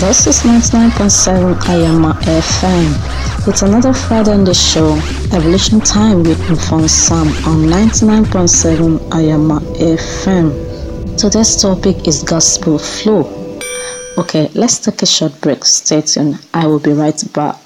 This is 99.7 Ayamma FM. It's another Friday on the show, Evolution Time with Mfon Sam on 99.7 Ayamma FM. Today's topic is Gospel Flow. Okay, let's take a short break. Stay tuned. I will be right back.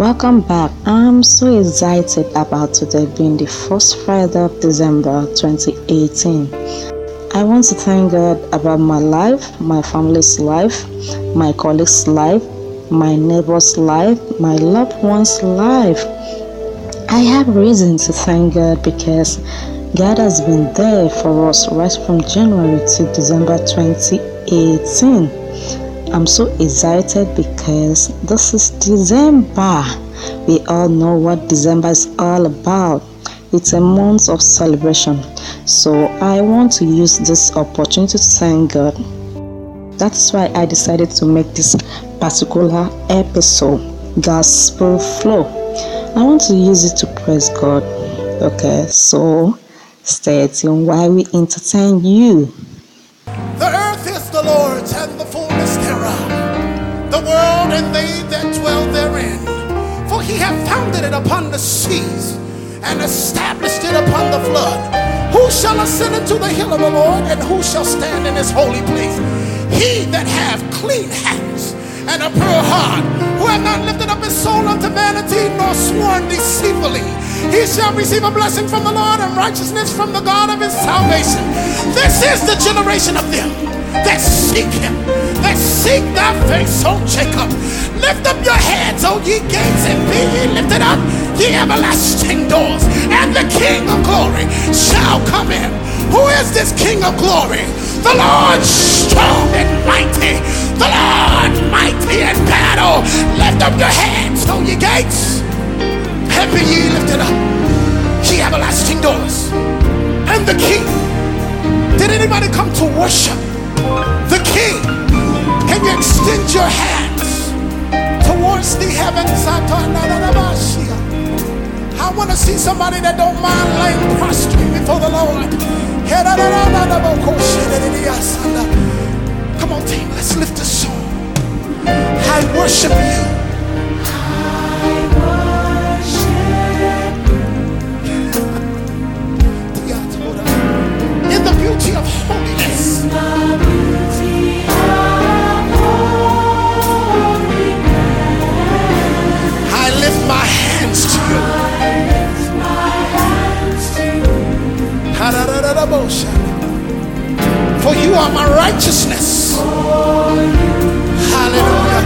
Welcome back. I'm so excited about today being the first Friday of December 2018. I want to thank God about my life, my family's life, my colleagues' life, my neighbor's life, my loved one's life. I have reason to thank God because God has been there for us right from January to December 2018. I'm so excited because this is December. We all know what December is all about. It's a month of celebration. So I want to use this opportunity to thank God. That's why I decided to make this particular episode Gospel Flow. I want to use it to praise God. Okay, so stay tuned while we entertain you. The earth is the Lord's and world and they that dwell therein. For he hath founded it upon the seas and established it upon the flood. Who shall ascend into the hill of the Lord, and who shall stand in his holy place? He that hath clean hands and a pure heart, who hath not lifted up his soul unto vanity, nor sworn deceitfully. He shall receive a blessing from the Lord and righteousness from the God of his salvation. This is the generation of them that seek him, that seek thy face, O Jacob. Lift up your heads, O ye gates, and be ye lifted up, ye everlasting doors, and the King of glory shall come in. Who is this King of glory? The Lord strong and mighty, the Lord mighty in battle. Lift up your heads, O ye gates, and be ye lifted up, ye everlasting doors, and the King. Did anybody come to worship the King? You extend your hands towards the heavens? I want to see somebody that don't mind laying prostrate before the Lord. Come on, team, let's lift the song. I worship you. In the beauty of holiness. For you are my righteousness. Hallelujah.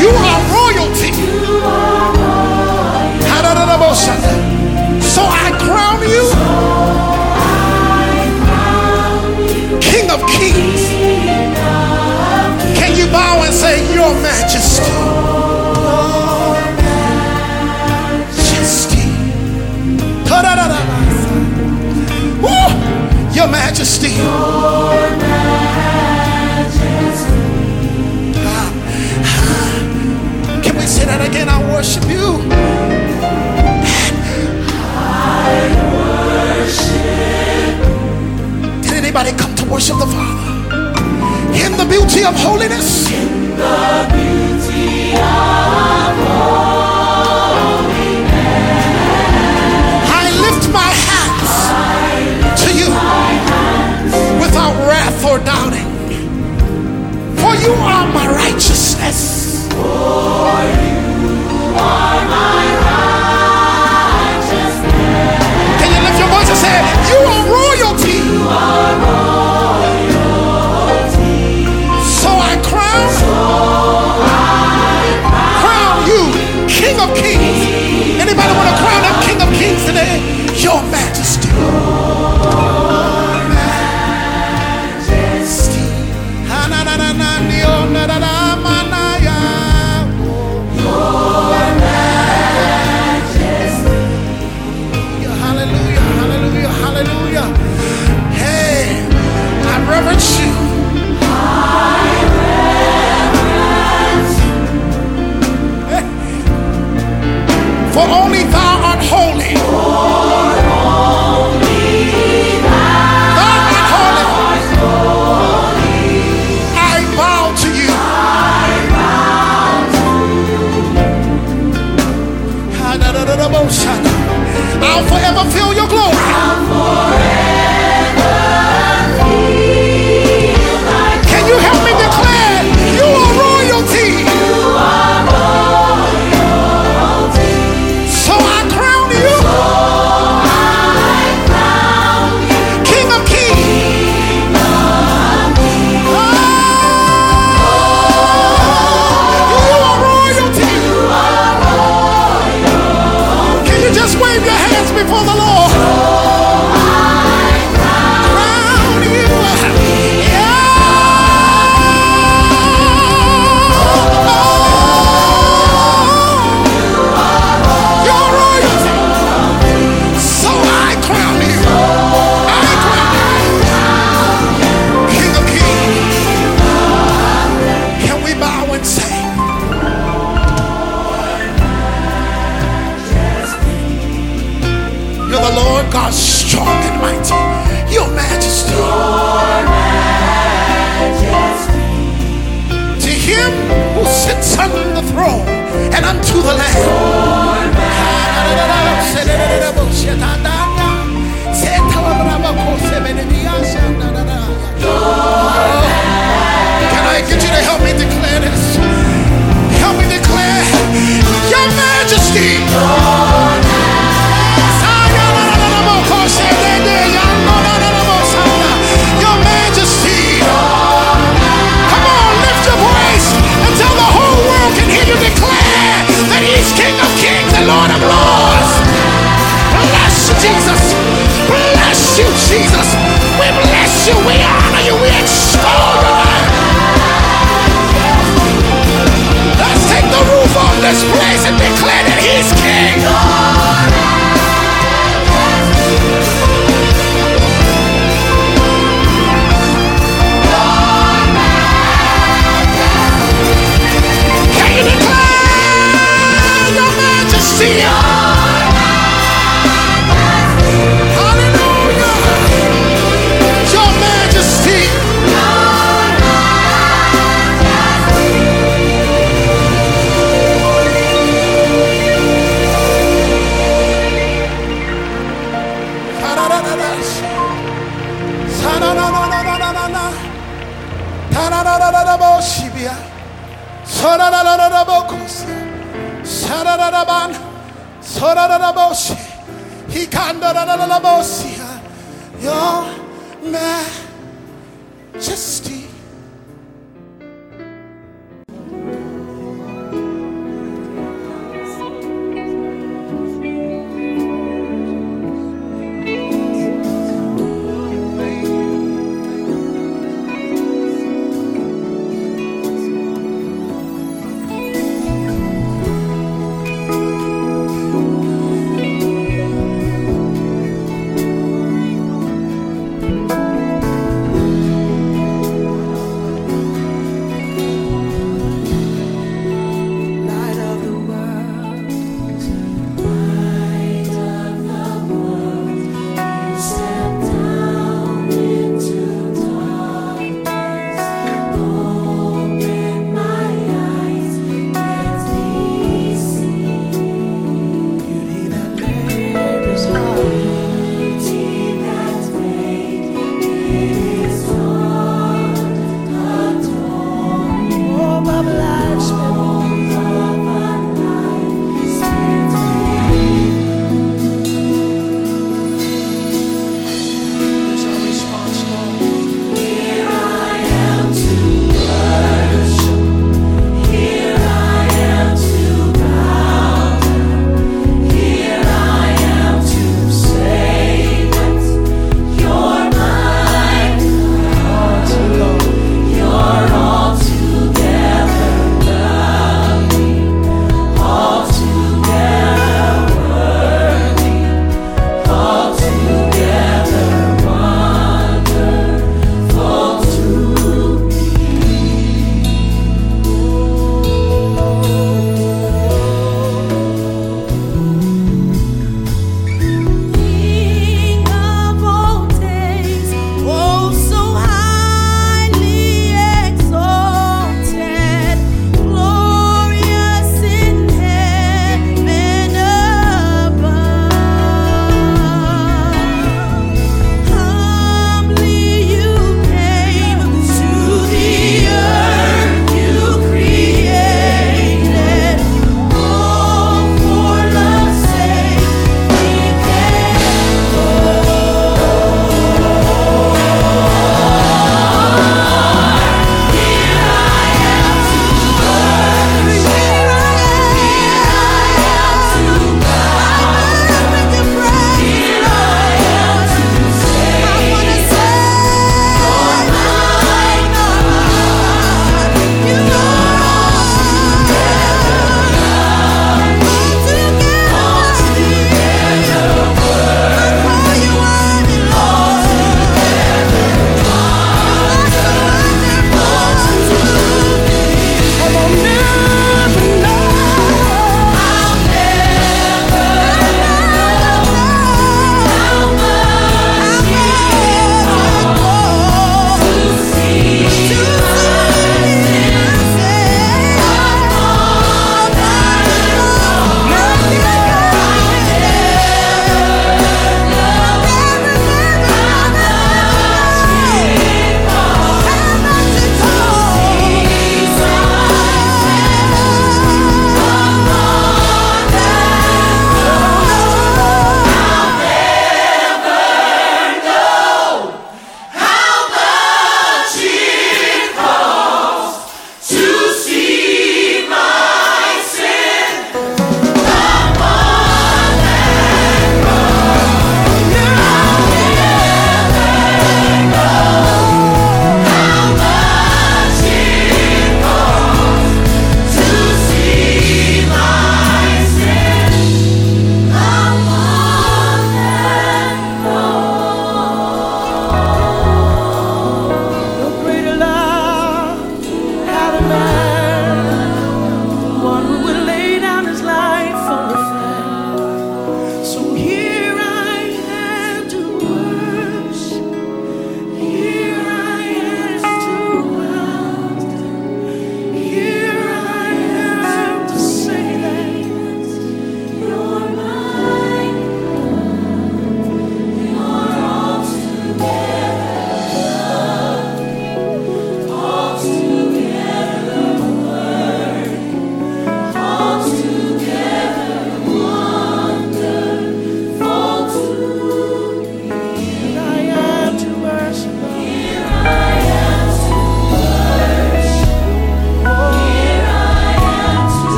You are royalty. Ha-da-da-da-bo-sha. Your Majesty. Ah, ah. Can we say that again? I worship you. Did anybody come to worship the Father? In the beauty of holiness. I you are my righteousness. For you are my righteousness. Can you lift your voice and say, You are royalty. You are royalty. So I crown. So I crown. crown you, King of Kings. Anybody want to crown?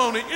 Testimony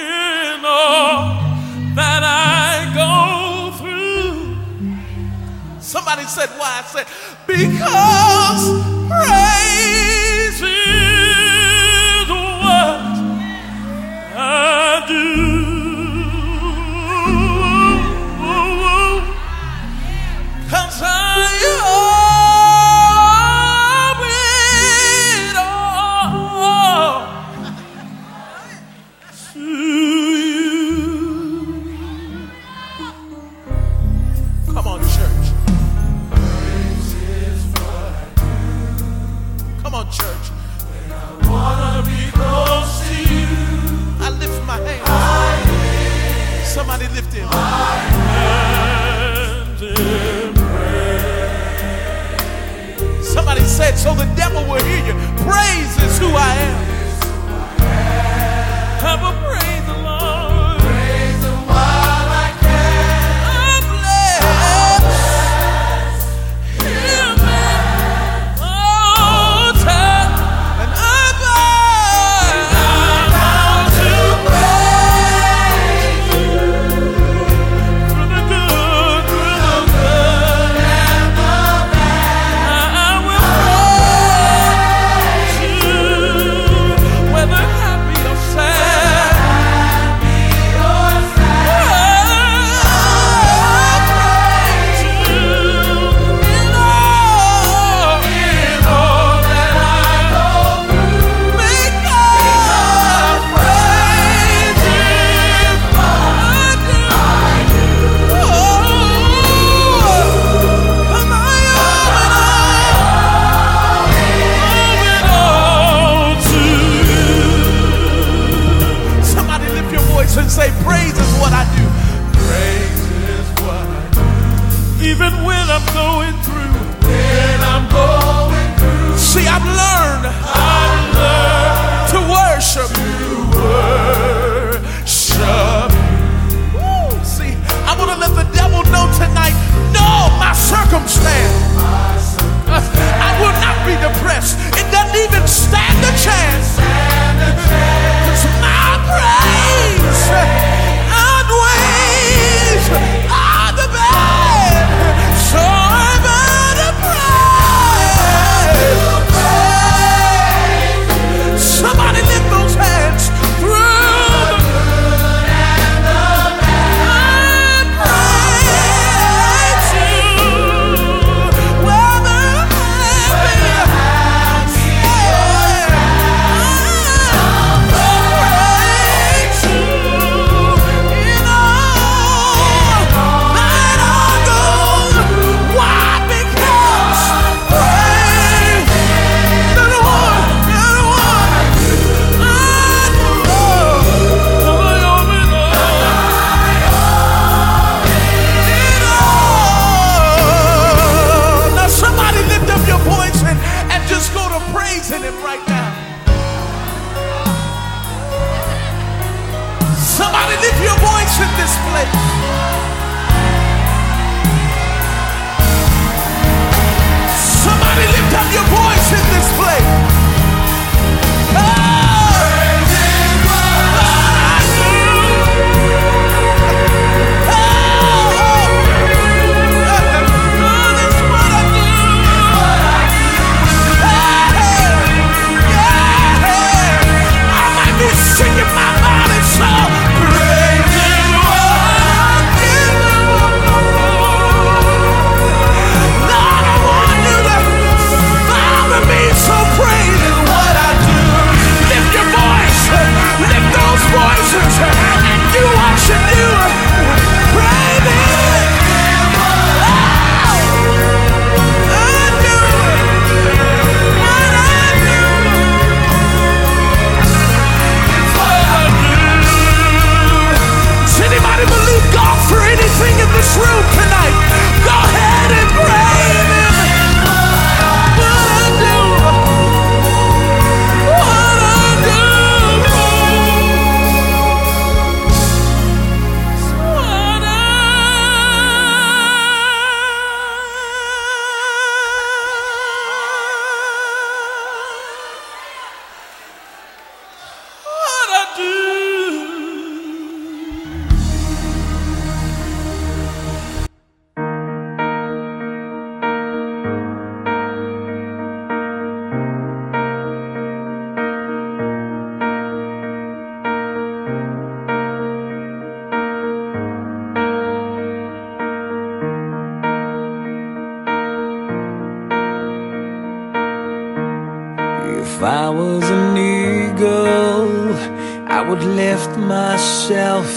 lift myself,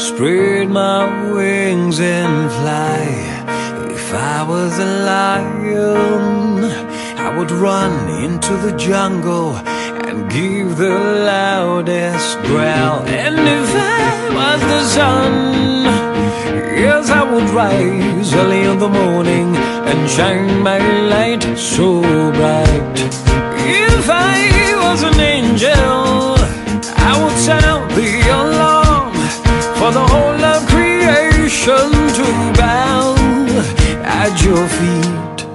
spread my wings and fly. If I was a lion, I would run into the jungle and give the loudest growl. And if I was the sun, yes, I would rise early in the morning and shine my light so bright. If I was an angel, at your feet.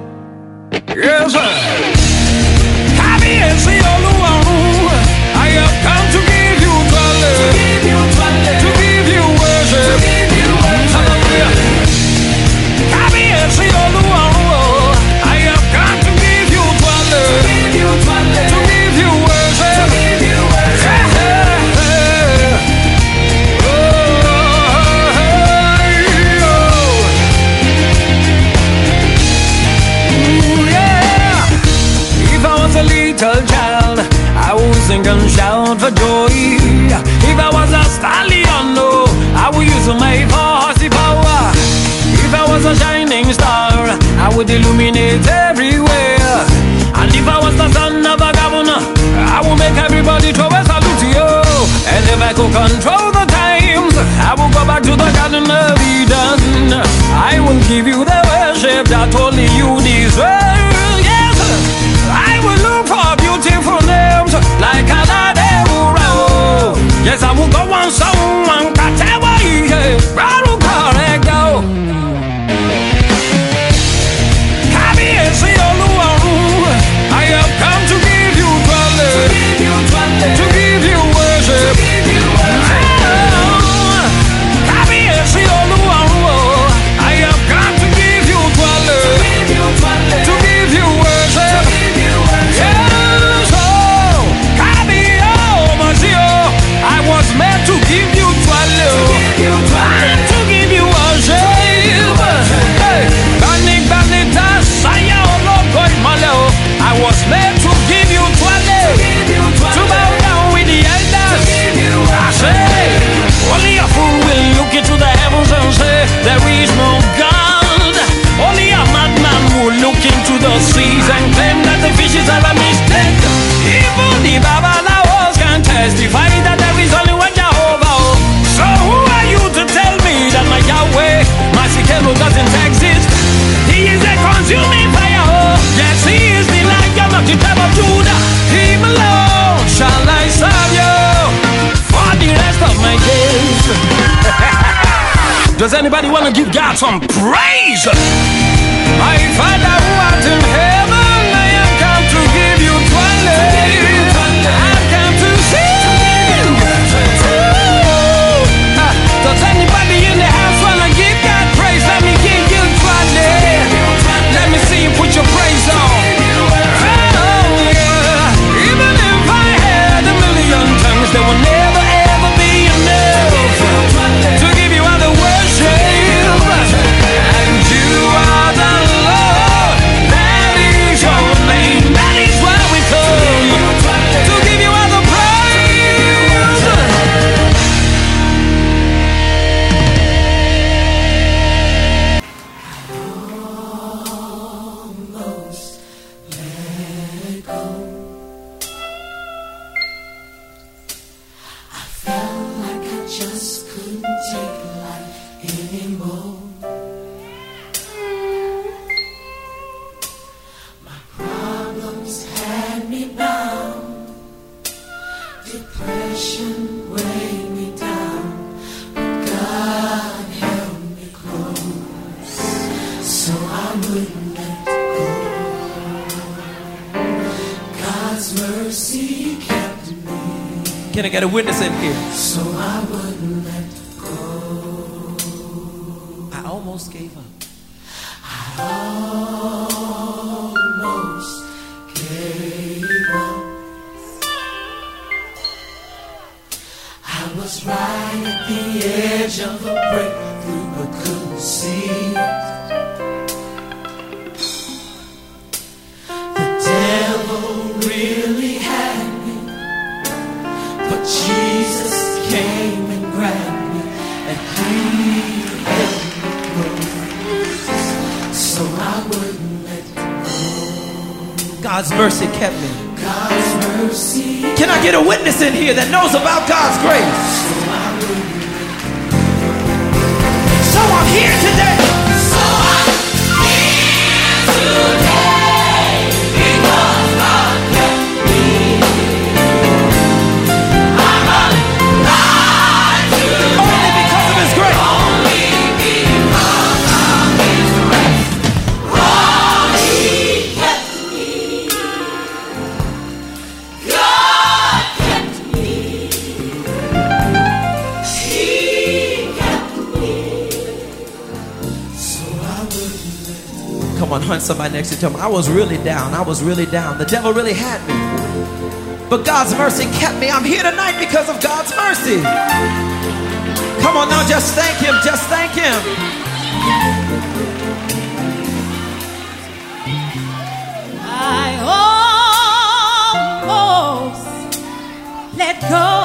Yes, sir. Happy and sing and shout for joy. If I was a stallion, no, I would use my horsey power. If I was a shining star, I would illuminate everywhere. And if I was the son of a governor, I would make everybody throw a salute to you. And if I could control the times, I would go back to the Garden of Eden. I will give you the worship that only you deserve. praise. somebody next to you. Tell them, I was really down. I was really down. The devil really had me. But God's mercy kept me. I'm here tonight because of God's mercy. Come on now, just thank Him. Just thank Him. I almost let go.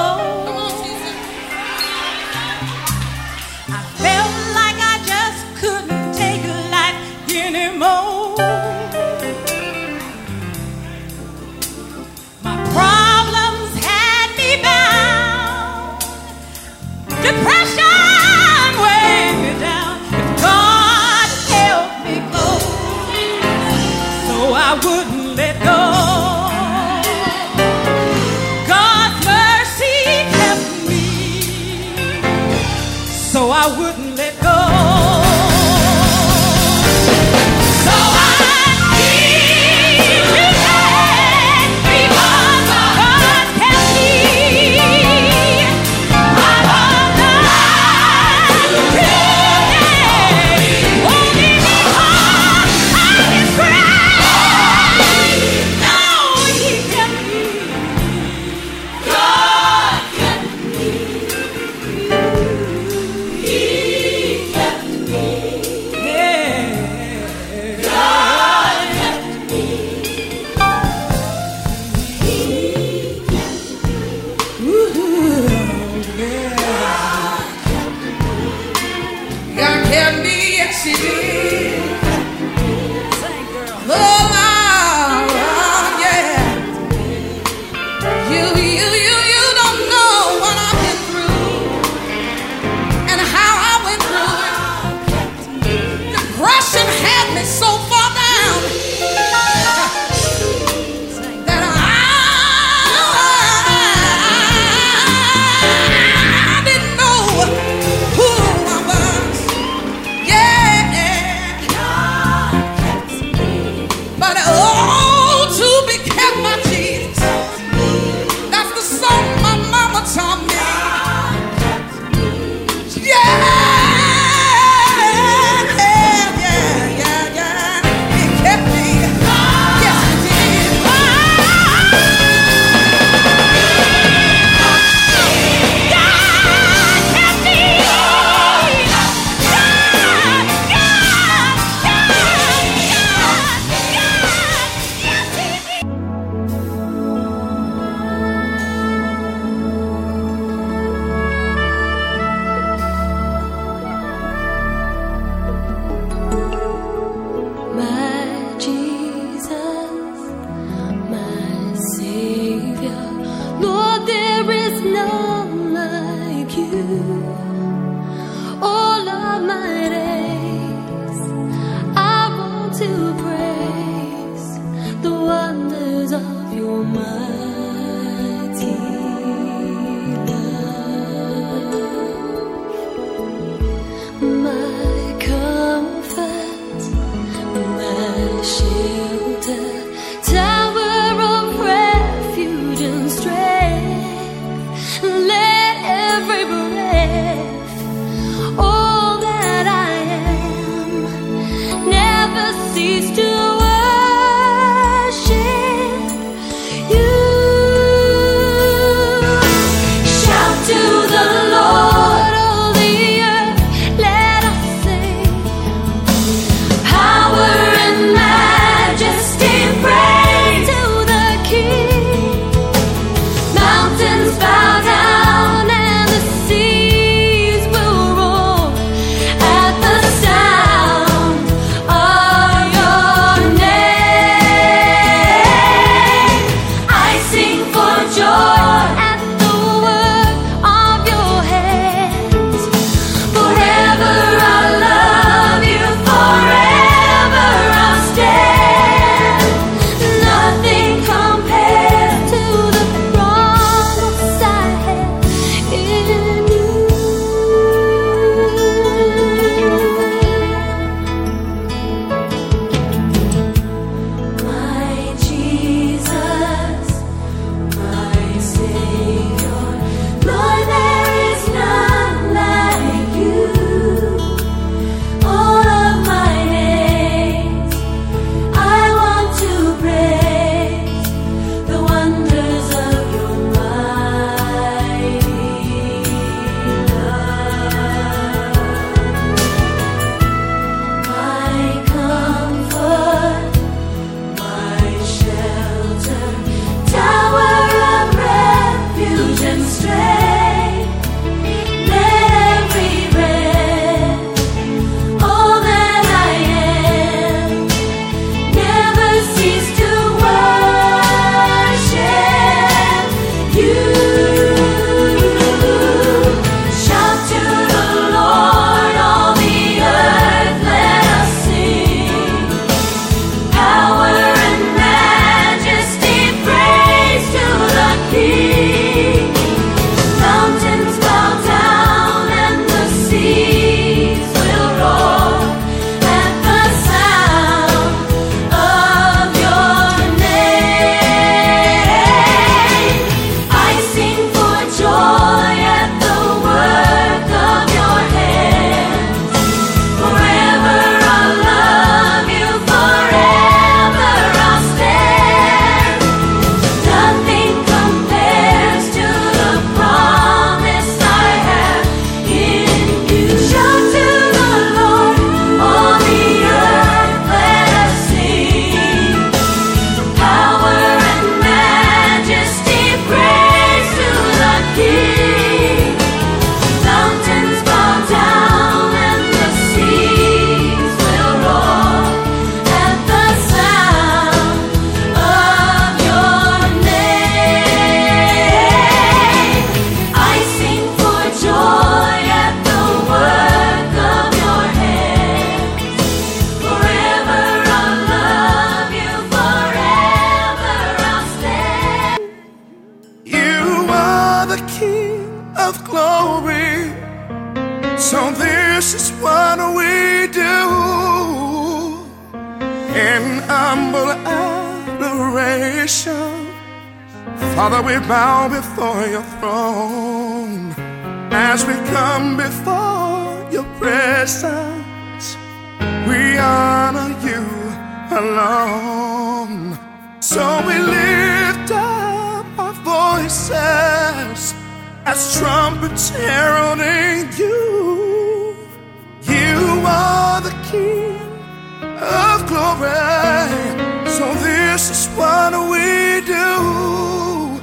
Glory. So this is what we do.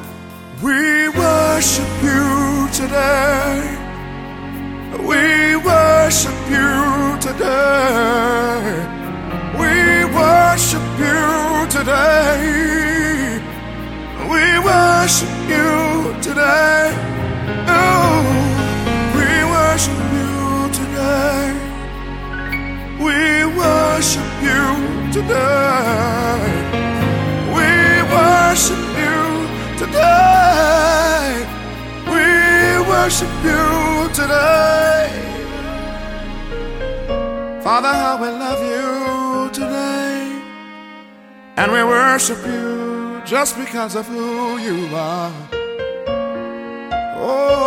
We worship you today. We worship you today. We worship you today. We worship you today. You today. We worship you today. We worship you today. Father, how we love you today. And we worship you just because of who you are. Oh,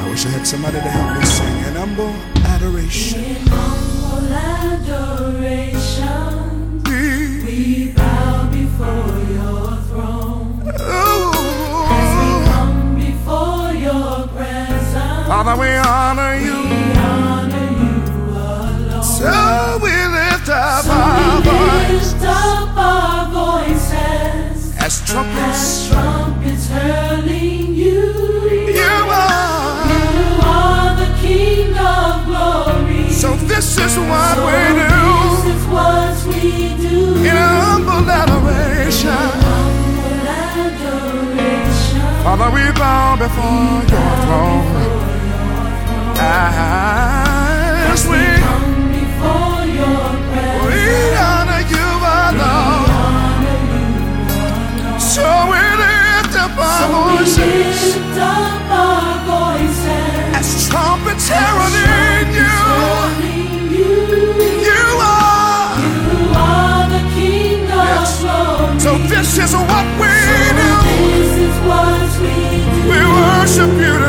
I wish I had somebody to help me sing an humble adoration. In humble adoration, We, we bow before your throne. As we oh, come before your presence, Father, we honor you. we honor you alone. So we lift up So our voice up our voices as trumpets. as is what So we This do is what we do. in humble adoration. Humble adoration. Father, we bow before your throne as we, Come before your presence. we honor you alone. So we lift up our We voices lift up our voices. as trumpets heralding worship you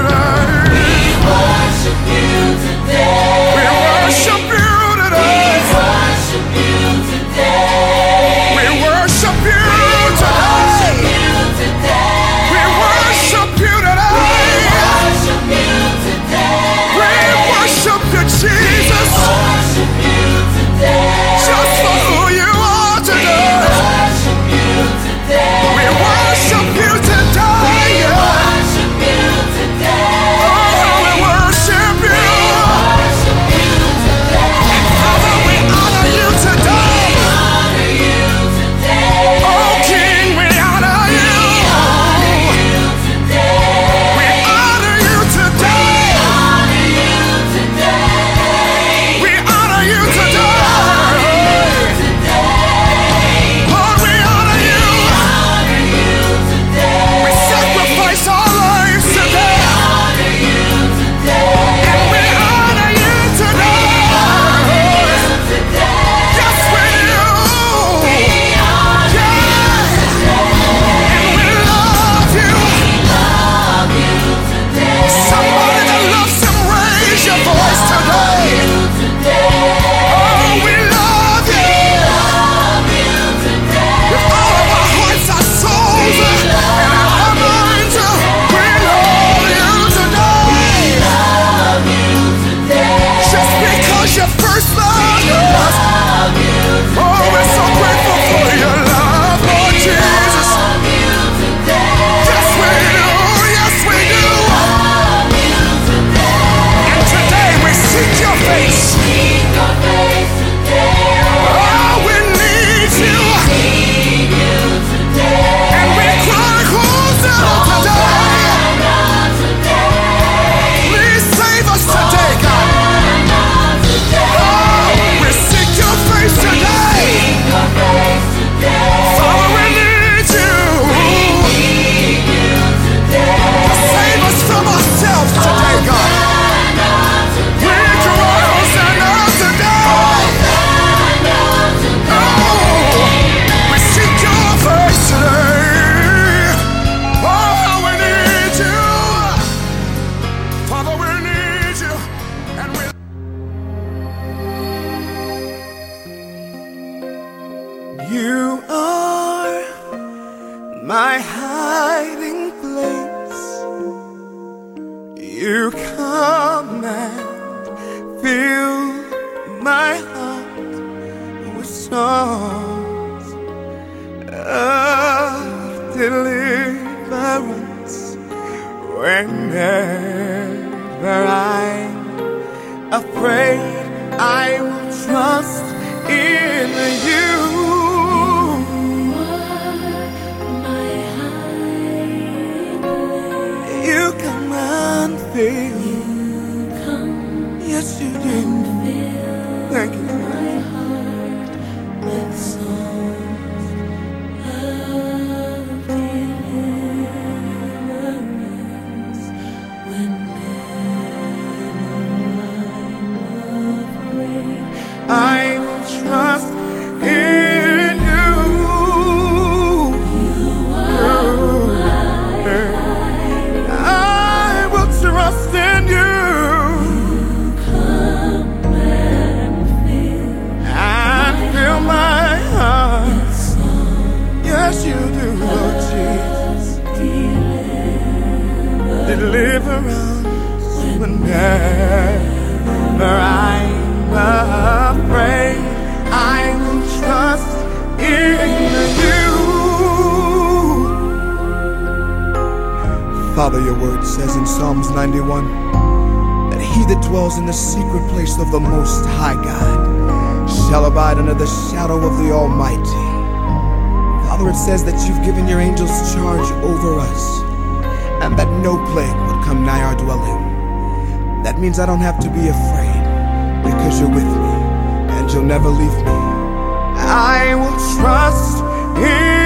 Psalms 91 that he that dwells in the secret place of the Most High God shall abide under the shadow of the Almighty. Father, it says that you've given your angels charge over us and that no plague would come nigh our dwelling. That means I don't have to be afraid because you're with me and you'll never leave me. I will trust in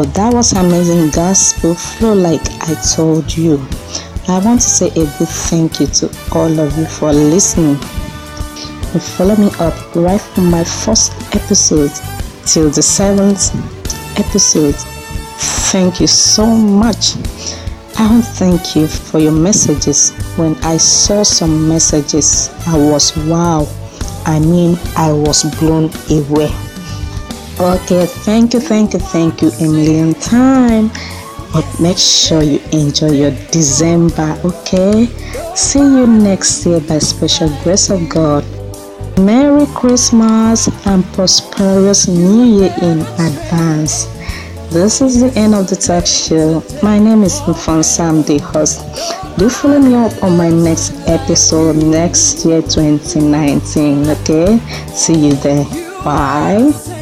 Wow, that was amazing gospel flow like I told you. I want to say a big thank you to all of you for listening. You follow me up right from my first episode till the seventh episode. Thank you so much. I want to thank you for your messages. When I saw some messages, I was wow. I mean, I was blown away. Okay, thank you, thank you, thank you a million times. But make sure you enjoy your December, okay? See you next year by special grace of God. Merry Christmas and prosperous New Year in advance. This is the end of the talk show. My name is Mfon Sam, I'm the host. Do follow me up on my next episode next year 2019, okay? See you there. Bye.